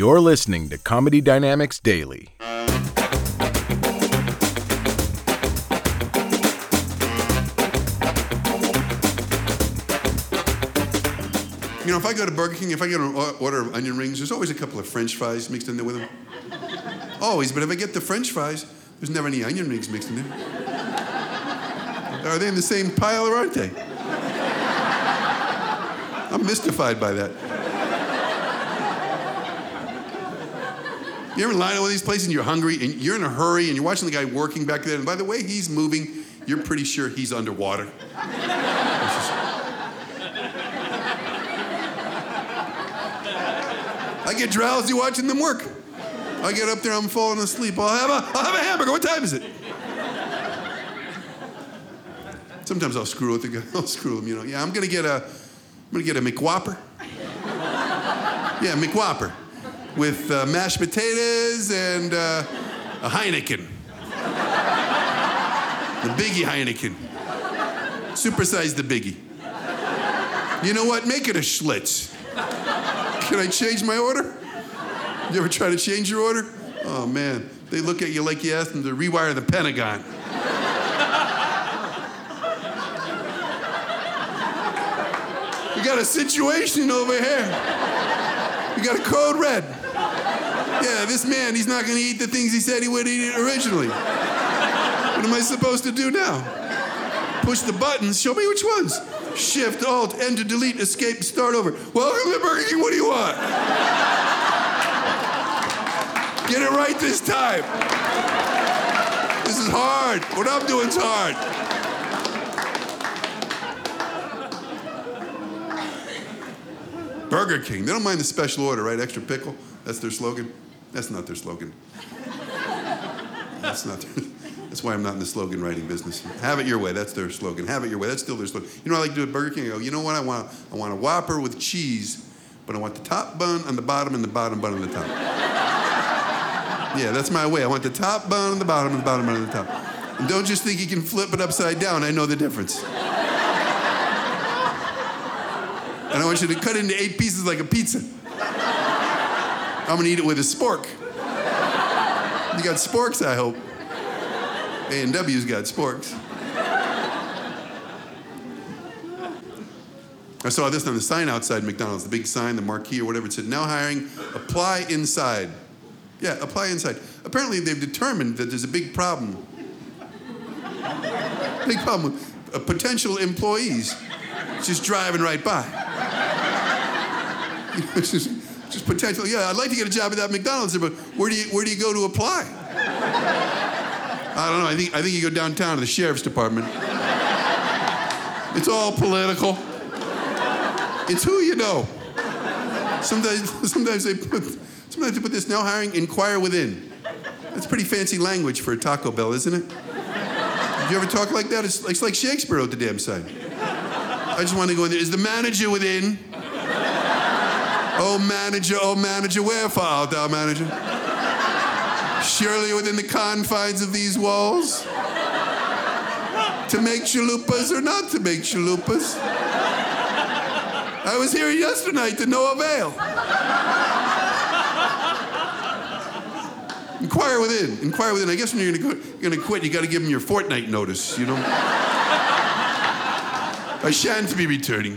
You're listening to Comedy Dynamics Daily. You know, if I go to Burger King, if I get an order of onion rings, there's always a couple of French fries mixed in there with them. Always, but if I get the French fries, there's never any onion rings mixed in there. Are they in the same pile or aren't they? I'm mystified by that. You ever line up with these places and you're hungry and you're in a hurry and you're watching the guy working back there, and by the way he's moving, you're pretty sure he's underwater. I get drowsy watching them work. I get up there, I'm falling asleep. I'll have a, I'll have a hamburger. What time is it? Sometimes I'll screw with the guy. I'll screw him, you know. Yeah, I'm gonna get a, I'm gonna get a McWhopper. Yeah, McWhopper, with uh, mashed potatoes and uh, a Heineken. The biggie Heineken. Supersize the biggie. You know what? Make it a Schlitz. Can I change my order? You ever try to change your order? Oh man, they look at you like you asked them to rewire the Pentagon. We got a situation over here. We got a code red. This man, he's not gonna eat the things he said he would eat originally. What am I supposed to do now? Push the buttons, show me which ones. Shift, Alt, Enter, Delete, Escape, Start over. Welcome to Burger King, what do you want? Get it right this time. This is hard. What I'm doing is hard. Burger King, they don't mind the special order, right? Extra pickle. That's their slogan. That's not their slogan. That's not their, that's why I'm not in the slogan writing business. Have it your way. That's their slogan. Have it your way. That's still their slogan. You know what I like to do at Burger King? I go, you know what I want? I want a Whopper with cheese, but I want the top bun on the bottom and the bottom bun on the top. Yeah, that's my way. I want the top bun on the bottom and the bottom bun on the top. And don't just think you can flip it upside down. I know the difference. And I want you to cut it into eight pieces like a pizza. I'm gonna eat it with a spork. You got sporks, I hope. A&W's got sporks. I saw this on the sign outside McDonald's, the big sign, the marquee or whatever. It said, now hiring, apply inside. Yeah, apply inside. Apparently, they've determined that there's a big problem. Big problem with uh, potential employees just driving right by. Just potential. Yeah, I'd like to get a job at that McDonald's, but where do you where do you go to apply? I don't know. I think I think you go downtown to the sheriff's department. It's all political. It's who you know. Sometimes sometimes they put sometimes they put this now hiring inquire within. That's pretty fancy language for a Taco Bell, isn't it? Did you ever talk like that? It's, it's like Shakespeare wrote the damn sign. I just want to go in there. Is the manager within? Oh, manager, oh, manager, wherefore art thou, manager? Surely within the confines of these walls? To make chalupas or not to make chalupas? I was here yesterday to no avail. Inquire within. Inquire within. I guess when you're gonna, gonna quit, you got to give them your fortnight notice. You know. I shan't be returning.